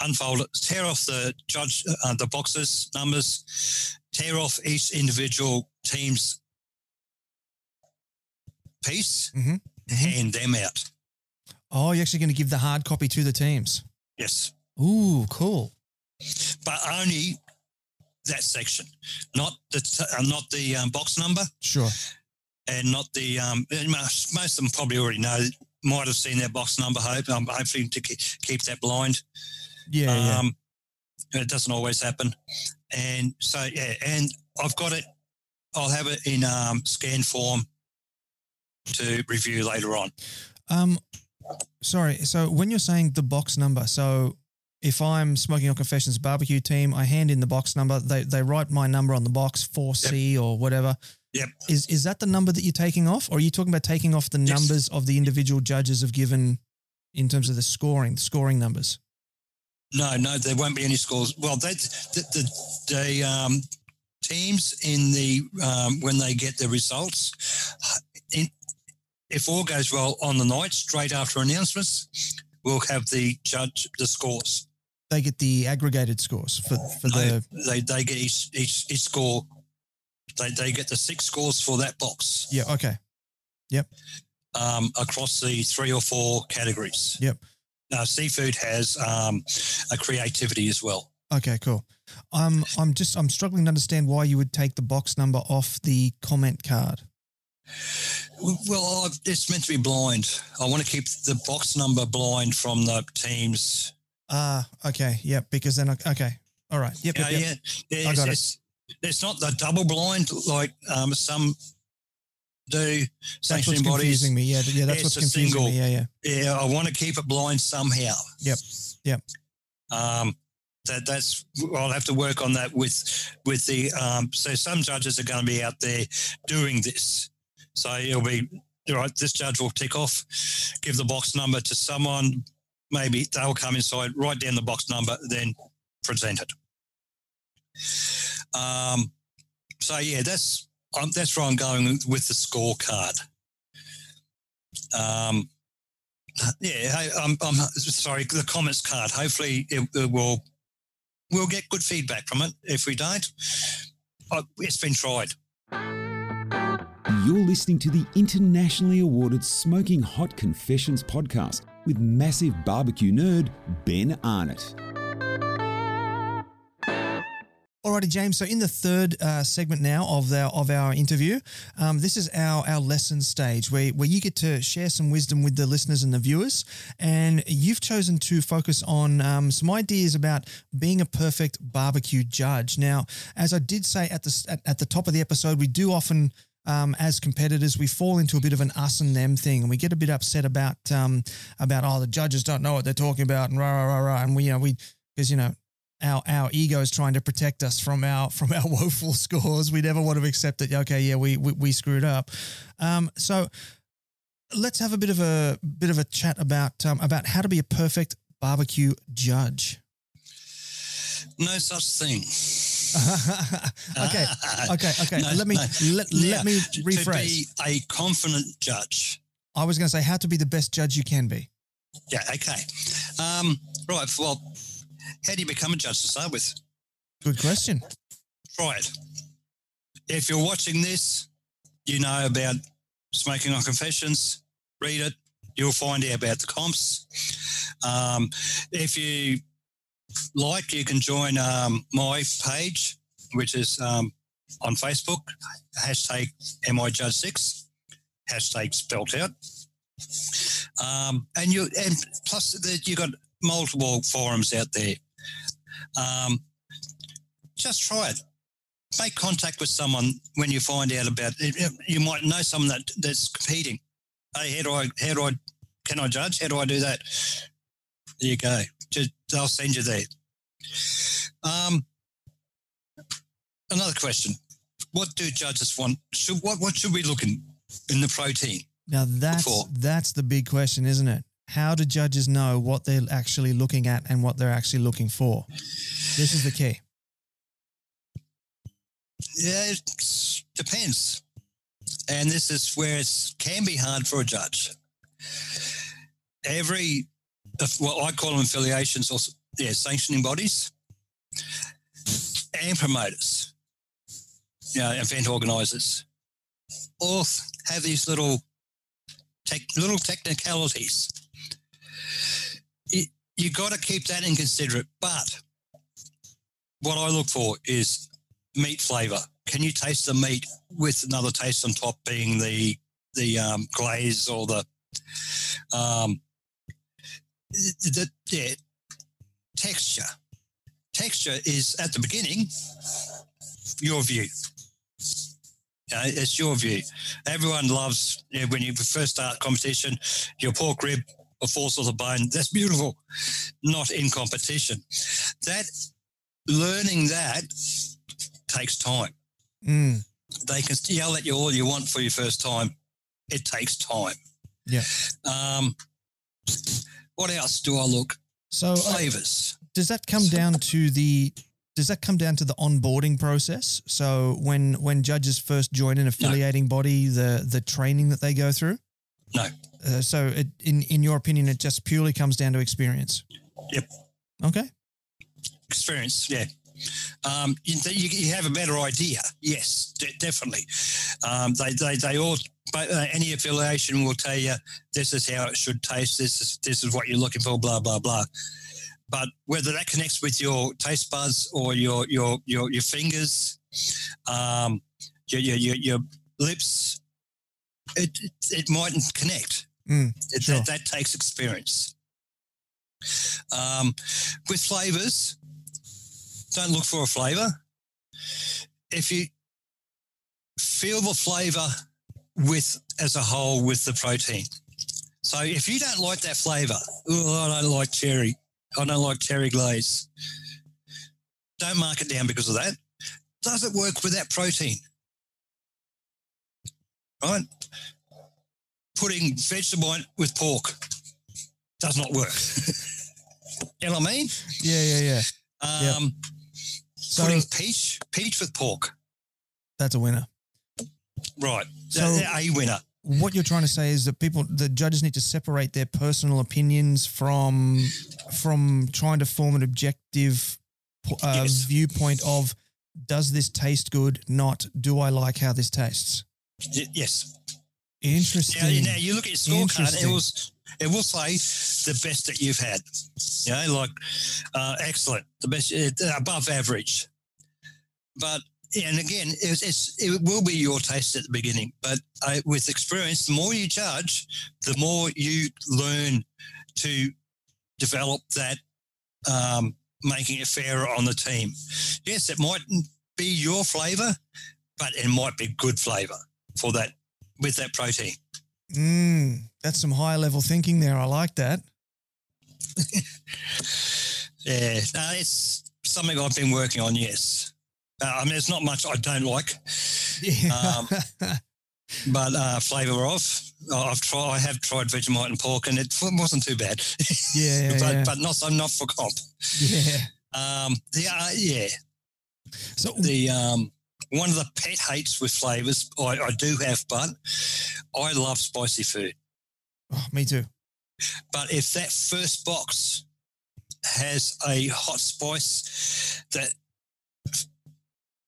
Unfold it, tear off the judge, uh, the boxes numbers, tear off each individual team's piece, Mhm. hand them out. Oh, you're actually going to give the hard copy to the teams. Yes, Ooh, cool. But only that section, not the t- uh, not the um, box number. Sure. and not the um, most, most of them probably already know might have seen their box number hope um, hopefully to keep, that blind Yeah. yeah. um, it doesn't always happen and so yeah and i've got it i'll have it in um, scan form to review later on Um, sorry. So when you're saying the box number, so if I'm Smoking Hot Confessions barbecue team, I hand in the box number. They they write my number on the box, four C or whatever. Yep. Is is that the number that you're taking off, or are you talking about taking off the Yes. numbers of the individual judges have given in terms of the scoring, the scoring numbers? no no there won't be any scores well they the, the, the um, teams in the um, when they get the results in, if all goes well on the night straight after announcements we'll have the judge the scores They get the aggregated scores for for they, the they, they get each, each each score they, they get the six scores for that box yeah. Okay. Yep um, across the three or four categories Yep. now seafood has um, a creativity as well Okay. Cool. Um, I'm just I'm struggling to understand why you would take the box number off the comment card. Well, it's meant to be blind. I want to keep the box number blind from the teams. Ah, okay, yep. Because then, I- okay, all right, yep, Yeah, yep, yep. yeah. I It's, got it. it's, it's not the double blind like um, some do. That's what's bodies. confusing me. Yeah, yeah, that's It's what's confusing single. me. Yeah, yeah. Yeah, I want to keep it blind somehow. Yep, yep. Um, that that's I'll have to work on that with with the um. So some judges are going to be out there doing this. So it'll be all right. This judge will tick off, give the box number to someone. Maybe they'll come inside, write down the box number, then present it. Um. So yeah, that's um, that's where I'm going with the scorecard. Um. Yeah, hey, I'm, I'm sorry. The comments card. Hopefully, it, it will we'll get good feedback from it. If we don't, uh, it's been tried. You're listening to the internationally awarded Smoking Hot Confessions podcast with massive barbecue nerd Ben Arnott. Alrighty, James. So in the third uh, segment now of our of our interview, um, this is our our lesson stage where where you get to share some wisdom with the listeners and the viewers, and you've chosen to focus on um, some ideas about being a perfect barbecue judge. Now, as I did say at the at, at the top of the episode, we do often um, as competitors, we fall into a bit of an us and them thing, and we get a bit upset about um, about oh the judges don't know what they're talking about, and rah rah rah rah, and we you know we because you know our our ego is trying to protect us from our from our woeful scores. We never want to accept that. Okay, yeah, we we, we screwed up. Um, so let's have a bit of a bit of a chat about um, about how to be a perfect barbecue judge. No such thing. okay, okay, okay. No, let me no. let, Yeah, let me rephrase. To be a confident judge. I was going to say how to be the best judge you can be. Yeah. Okay. Um, right. Well, how do you become a judge to start with? Good question. Try it. If you're watching this, you know about Smoking Hot Confessions. Read it. You'll find out about the comps. Um, if you like, you can join um, my page, which is um, on Facebook. Hashtag MIJudge6. Hashtag spelt out. Um, and you and plus that you got multiple forums out there. Um, just try it make contact with someone when you find out about it. You might know someone that that's competing. Hey, how do I? How do I? Can I judge? How do I do that? There you go. Just they'll send you that. Um, another question: What do judges want? Should what what should we look in in the protein? Now that's for? that's the big question, isn't it? How do judges know what they're actually looking at and what they're actually looking for? This is the key. Yeah, it depends. And this is where it can be hard for a judge. Every, what I call them affiliations or yeah, sanctioning bodies and promoters, you know, event organisers, all have these little tech, little technicalities. You, you got to keep that in considerate. But what I look for is meat flavour. Can you taste the meat with another taste on top, being the the um, glaze or the um, the, yeah, texture? Texture is at the beginning your view. You know, it's your view. Everyone loves you know, when you first start competition, your pork rib or force of the bone. That's beautiful. Not in competition. That learning that takes time. Mm, They can yell at you all you want for your first time. It takes time. Yeah. Um, what else do I look? so uh, Flavors. does that come down to the does that come down to the onboarding process? So when when judges first join an affiliating body, the the training that they go through. No. Uh, so it, in in your opinion, it just purely comes down to experience. Yep. Okay. Experience. Yeah. Um, you, you, you have a better idea. Yes, de- definitely. Um, they, they, they all, but uh, any affiliation will tell you this is how it should taste. This is, this is what you're looking for, blah, blah, blah. But whether that connects with your taste buds or your, your, your, your fingers, um, your, your, your, your lips, it, it, it mightn't connect. Mm, It, Sure. that, that takes experience. Um, with flavors, don't look for a flavor. If you feel the flavor with as a whole with the protein. So if you don't like that flavor, oh, I don't like cherry. I don't like cherry glaze. Don't mark it down because of that. Does it work with that protein? Right? Putting vegetable with pork does not work. you know what I mean? Yeah, yeah, yeah. Yep. Um, So putting peach, peach with pork. that's a winner. Right. So- a winner. What you're trying to say is that people, the judges, need to separate their personal opinions from from trying to form an objective uh, Yes. viewpoint of does this taste good? Not do I like how this tastes? Y- yes. Interesting. now you look at your scorecard, it was it will say the best that you've had. You know, like uh, excellent, the best, uh, above average. But and again, it's, it's it will be your taste at the beginning. But uh, with experience, the more you judge, the more you learn to develop that, um, making it fairer on the team. Yes, it mightn't be your flavour, but it might be good flavour for that with that protein. Mm, that's some high level thinking there. I like that. Yeah, no, it's something I've been working on. Yes, uh, I mean, it's not much I don't like, Yeah. Um, but uh, flavour of. I've tried. I have tried Vegemite and pork, and it wasn't too bad. yeah, yeah, but yeah. but not so not for comp. yeah. Um, the uh, yeah, So the um, one of the pet hates with flavours I, I do have, but I love spicy food. oh, me too. But if that first box has a hot spice that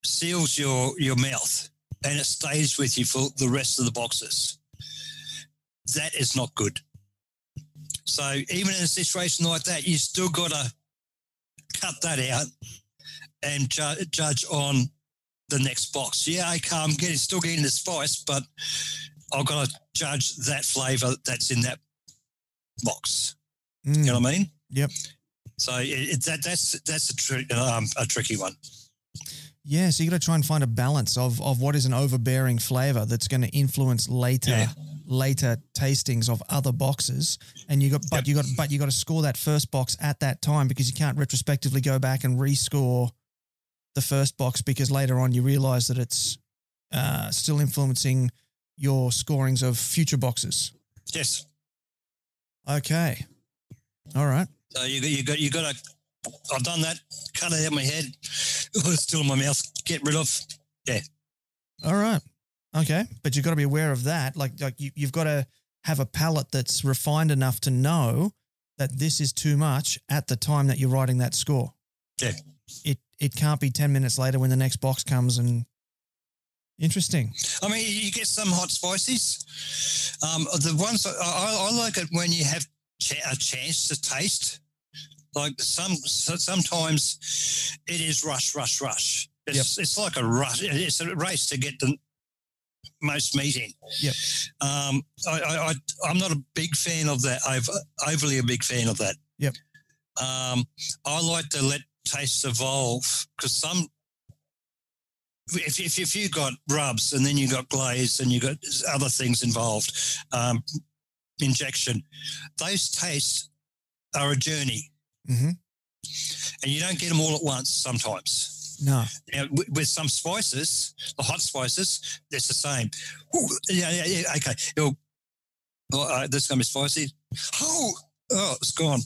seals your, your mouth and it stays with you for the rest of the boxes, that is not good. So even in a situation like that, you still got to cut that out and ju- judge on the next box. Yeah, okay, I'm getting still getting the spice, but I've got to judge that flavour that's in that box. Mm, You know what I mean? Yep. So it, it, that that's that's a, tri- um, a tricky one. Yeah, so you got to try and find a balance of of what is an overbearing flavor that's going to influence later Yeah. later tastings of other boxes, and you got but Yep. you got but you got to score that first box at that time because you can't retrospectively go back and rescore the first box because later on you realize that it's uh, still influencing your scorings of future boxes. Yes. Okay, all right. So you got you got you got to. I've done that. Cut it out of my head. It's still in my mouth. Get rid of. Yeah. All right. Okay. But you've got to be aware of that. Like, like you, you've got to have a palate that's refined enough to know that this is too much at the time that you're writing that score. Yeah. It it can't be 10 minutes later when the next box comes and interesting. I mean, you get some hot spices. Um, the ones I, I, I like it when you have ch- a chance to taste. Like some, sometimes it is rush, rush, rush. It's it's like a rush. It's a race to get the most meat in. Yep. Um, I, I, I I'm not a big fan of that. I've overly a big fan of that. Yep. Um, I like to let tastes evolve because some if, if, if you got rubs and then you got glaze and you got other things involved, um, injection, those tastes are a journey, Mm-hmm. and you don't get them all at once. Sometimes, No. now, with, with some spices, the hot spices, it's the same. Ooh, yeah, yeah, yeah, okay. It'll, oh, uh, this is gonna be spicy. Oh, oh, it's gone.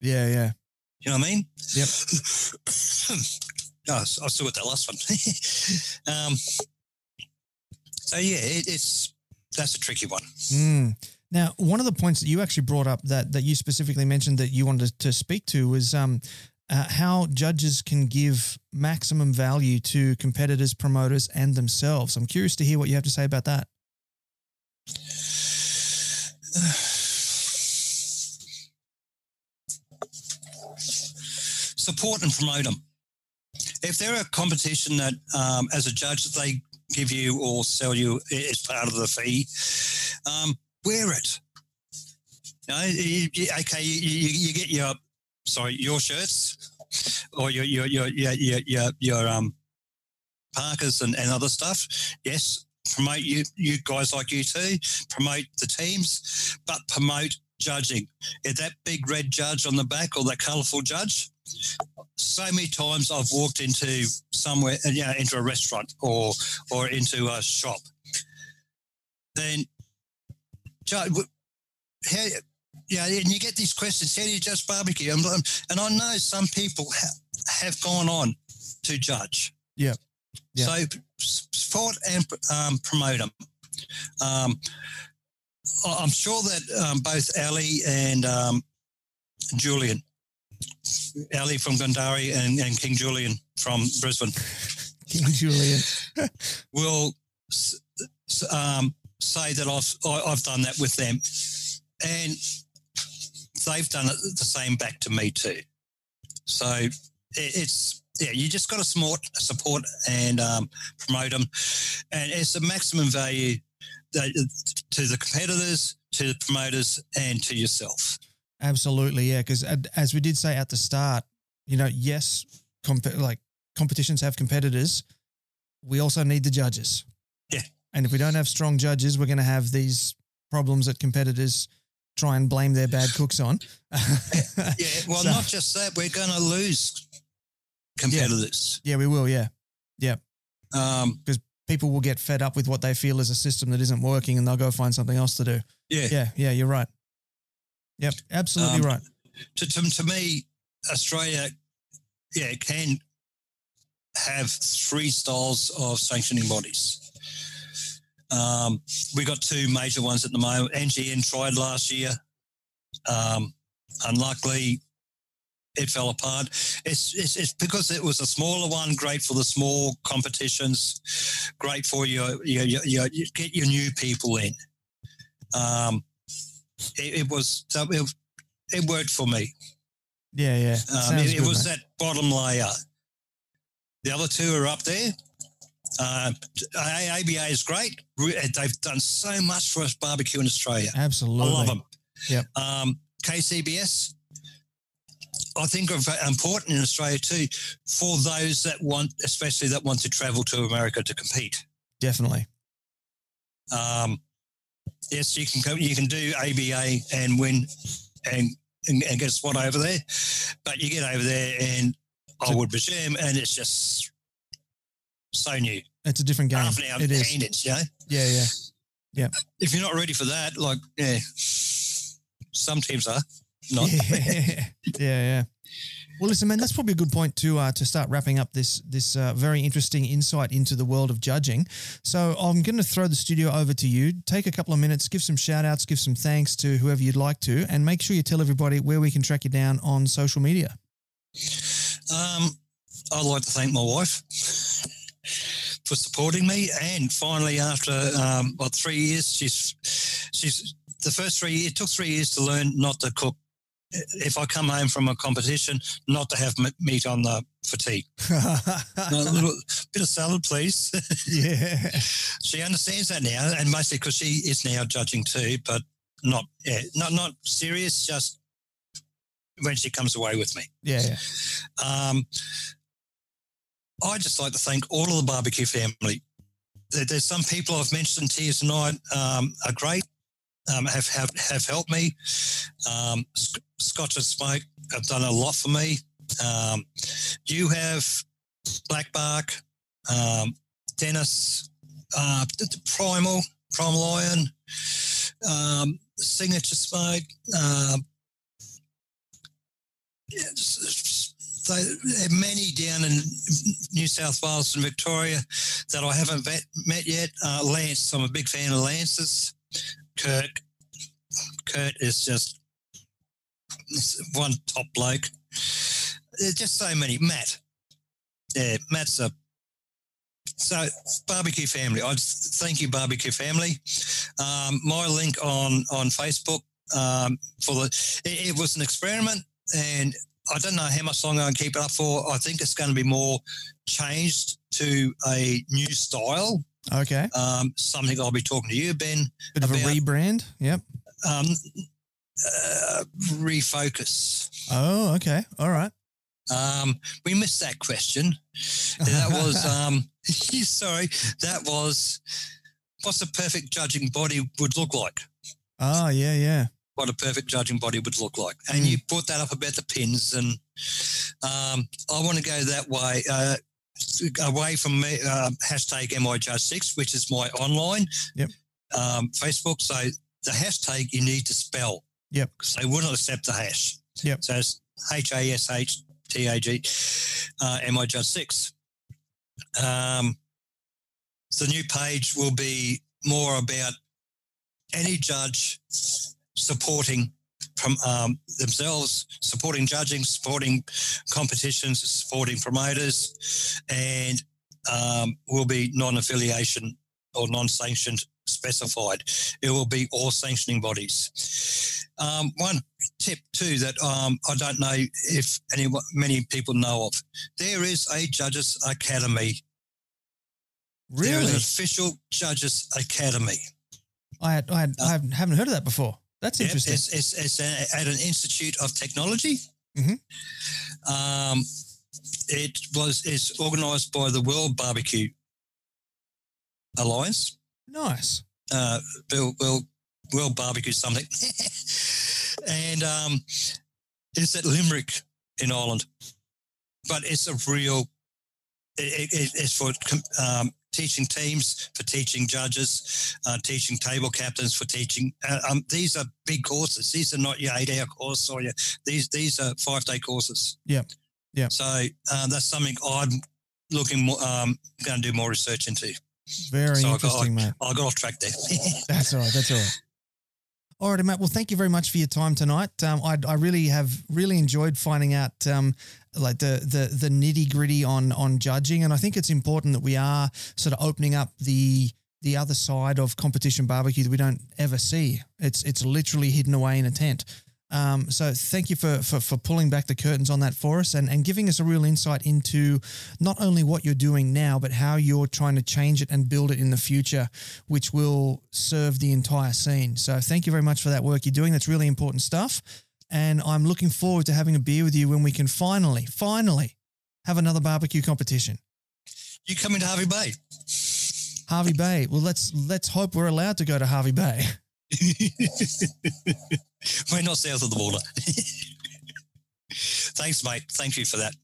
Yeah. Yeah. You know what I mean? Yep. oh, I still got that last one. um, so yeah, it, it's that's a tricky one. Mm. Now, one of the points that you actually brought up that that you specifically mentioned that you wanted to speak to was um, uh, how judges can give maximum value to competitors, promoters, and themselves. I'm curious to hear what you have to say about that. Support and promote them. If they're a competition that, um, as a judge, they give you or sell you as part of the fee, um, wear it. You know, you, you, okay, you, get your sorry your shirts or your your your your your, your, um parkas and, and other stuff. Yes, promote you you guys like you too. Promote the teams, but promote judging. If that big red judge on the back or that colourful judge, so many times I've walked into somewhere, you know, into a restaurant or or into a shop. Then, how, yeah, and you get these questions: How do you judge barbecue? And, and I know some people ha- have gone on to judge. Yeah. Yeah. So support and um, promote them. Um, I'm sure that um, both Ali and um, Julian, Ali from Gundari and, and King Julian from Brisbane, King Julian. will um, say that I've I- I've done that with them, and they've done it the same back to me too. So it, it's yeah, you just got to support support and um, promote them, and it's a maximum value that, to the competitors, to the promoters, and to yourself. Absolutely, yeah. Because as we did say at the start, you know, yes, comp- like competitions have competitors. We also need the judges. Yeah. And if we don't have strong judges, we're going to have these problems that competitors try and blame their bad cooks on. Yeah, well, So- not just that, we're going to lose competitors. yeah, we will. Yeah. Yeah, because um, People will get fed up with what they feel is a system that isn't working and they'll go find something else to do. yeah. Yeah. Yeah. You're right. Yep. Absolutely Um, right. to, to, to me, Australia, yeah, can have three styles of sanctioning bodies. Um, we got two major ones at the moment. NGN tried last year. Um, unluckily, it fell apart. It's, it's it's because it was a smaller one, great for the small competitions, great for your your, your, your you get your new people in. Um, it, it was it, it worked for me. Yeah. Yeah. Um, it good, was mate. that bottom layer. The other two are up there. Uh, ABA is great. They've done so much for us barbecue in Australia. Absolutely. I love them. Yep. Um, KCBS, I think are important in Australia too for those that want, especially that want to travel to America to compete. Definitely. Um, yes, you can you can do ABA and win and, and, and get a spot over there, but you get over there and I would presume, and it's just so new. It's a different game. Half an hour it is. you know. Yeah, yeah. If you're not ready for that, like yeah, some teams are not. Yeah, yeah, yeah. Well, listen, man, that's probably a good point to uh, to start wrapping up this this uh, very interesting insight into the world of judging. So I'm going to throw the studio over to you. Take a couple of minutes, give some shout outs, give some thanks to whoever you'd like to, and make sure you tell everybody where we can track you down on social media. Um, I'd like to thank my wife for supporting me, and finally, after um, what three years, she's she's the first three. It took three years to learn not to cook. If I come home from a competition, not to have m- meat on the fatigue. a little bit of salad, please. yeah. she understands that now, and mostly because she is now judging too, but not yeah, not not serious. Just when she comes away with me. Yeah. yeah. Um, I'd just like to thank all of the barbecue family. There, there's some people I've mentioned to you tonight um, are great, um, have, have have helped me. Um, Scotch and Smoke have done a lot for me. Um, you have Black Bark, um, Dennis, uh, Primal, Primal Lion, um, Signature Smoke. Um, are many down in New South Wales and Victoria that I haven't met yet. Uh, Lance, I'm a big fan of Lance's. Kirk, Kurt is just one top bloke. There's just so many. Matt, yeah, Matt's a so barbecue family. I thank you, barbecue family. Um, my link on on Facebook um, for the it, it was an experiment, and I don't know how much longer I can keep it up for. I think it's going to be more changed to a new style. Okay. Um, something I'll be talking to you, Ben, Bit of a rebrand. Yep. um, uh, refocus. Oh, okay. All right. Um, we missed that question. That was, um, sorry, that was what's a perfect judging body would look like. Oh, yeah, yeah. What a perfect judging body would look like. And you brought that up about the pins, and um, I want to go that way. Uh, away from me, uh, hashtag MIJudge6, which is my online Yep. um, Facebook. So the hashtag you need to spell. Yep. Because they wouldn't accept the hash. Yep. So it's H A S H T A G uh, MIJudge6. Um, the new page will be more about any judge supporting from um, themselves, supporting judging, supporting competitions, supporting promoters, and um, will be non-affiliation or non-sanctioned specified. It will be all sanctioning bodies. Um, one tip too that um, I don't know if any many people know of. There is a judges academy. There is Really? an official judges academy. I had, I, had, I haven't- haven't heard of that before. That's Yep, interesting. It's, it's, it's a, at an institute of technology. Mhm. Um, it was it's organised by the World Barbecue Alliance. Nice. Uh, World, World, World Barbecue something, and um, it's at Limerick in Ireland. But it's a real. It, it, it's for um, teaching teams, for teaching judges, uh, teaching table captains, for teaching. Uh, um, these are big courses. These are not your eight-hour course or your these these are five-day courses. Yeah, Yep. So um, that's something I'm looking more, um, going to do more research into. Very So I got- interesting, mate. I got off track there. That's all right. That's all right. All right, Matt. Well, thank you very much for your time tonight. Um, I, I really have really enjoyed finding out um, like the the the nitty gritty on on judging, and I think it's important that we are sort of opening up the the other side of competition barbecue that we don't ever see. It's it's literally hidden away in a tent. Um, so thank you for, for for pulling back the curtains on that for us and, and giving us a real insight into not only what you're doing now, but how you're trying to change it and build it in the future, which will serve the entire scene. So thank you very much for that work you're doing. That's really important stuff. And I'm looking forward to having a beer with you when we can finally, finally have another barbecue competition. You coming to Hervey Bay? Hervey Bay. Well, let's let's hope we're allowed to go to Hervey Bay. We're not south of the border. Thanks, mate. Thank you for that.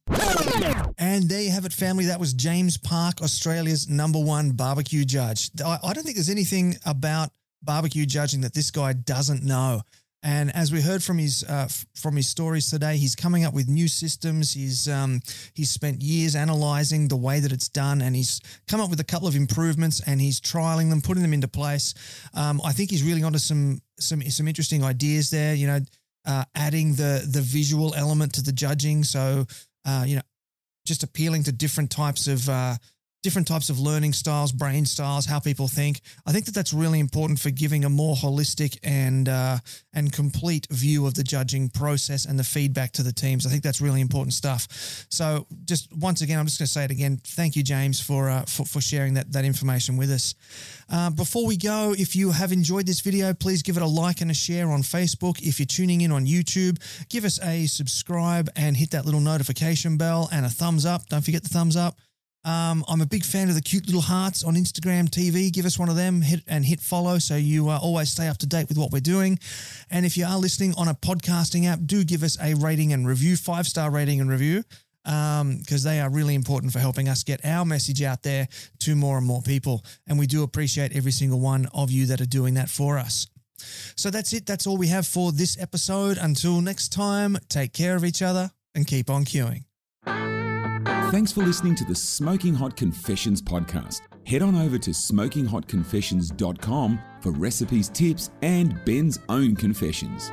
And there you have it, family. That was James Park, Australia's number one barbecue judge. I, I don't think there's anything about barbecue judging that this guy doesn't know. And as we heard from his uh, from his stories today, he's coming up with new systems. He's um, he's spent years analyzing the way that it's done, and he's come up with a couple of improvements, and he's trialing them, putting them into place. Um, I think he's really onto some some some interesting ideas there. You know, uh, adding the the visual element to the judging, so uh, you know, just appealing to different types of uh, different types of learning styles, brain styles, how people think. I think that that's really important for giving a more holistic and uh, and complete view of the judging process and the feedback to the teams. I think that's really important stuff. So, just once again, I'm just going to say it again. Thank you, James, for uh, for, for sharing that that information with us. Uh, before we go, if you have enjoyed this video, please give it a like and a share on Facebook. If you're tuning in on YouTube, give us a subscribe and hit that little notification bell and a thumbs up. Don't forget the thumbs up. Um, I'm a big fan of the cute little hearts on Instagram TV. Give us one of them, hit and hit follow so you uh, always stay up to date with what we're doing. And if you are listening on a podcasting app, do give us a rating and review, five star rating and review, because they are really important for helping us get our message out there to more and more people. And we do appreciate every single one of you that are doing that for us. So that's it. That's all we have for this episode. Until next time, take care of each other and keep on queuing. Thanks for listening to the Smoking Hot Confessions podcast. Head on over to smokinghotconfessions.com for recipes, tips, and Ben's own confessions.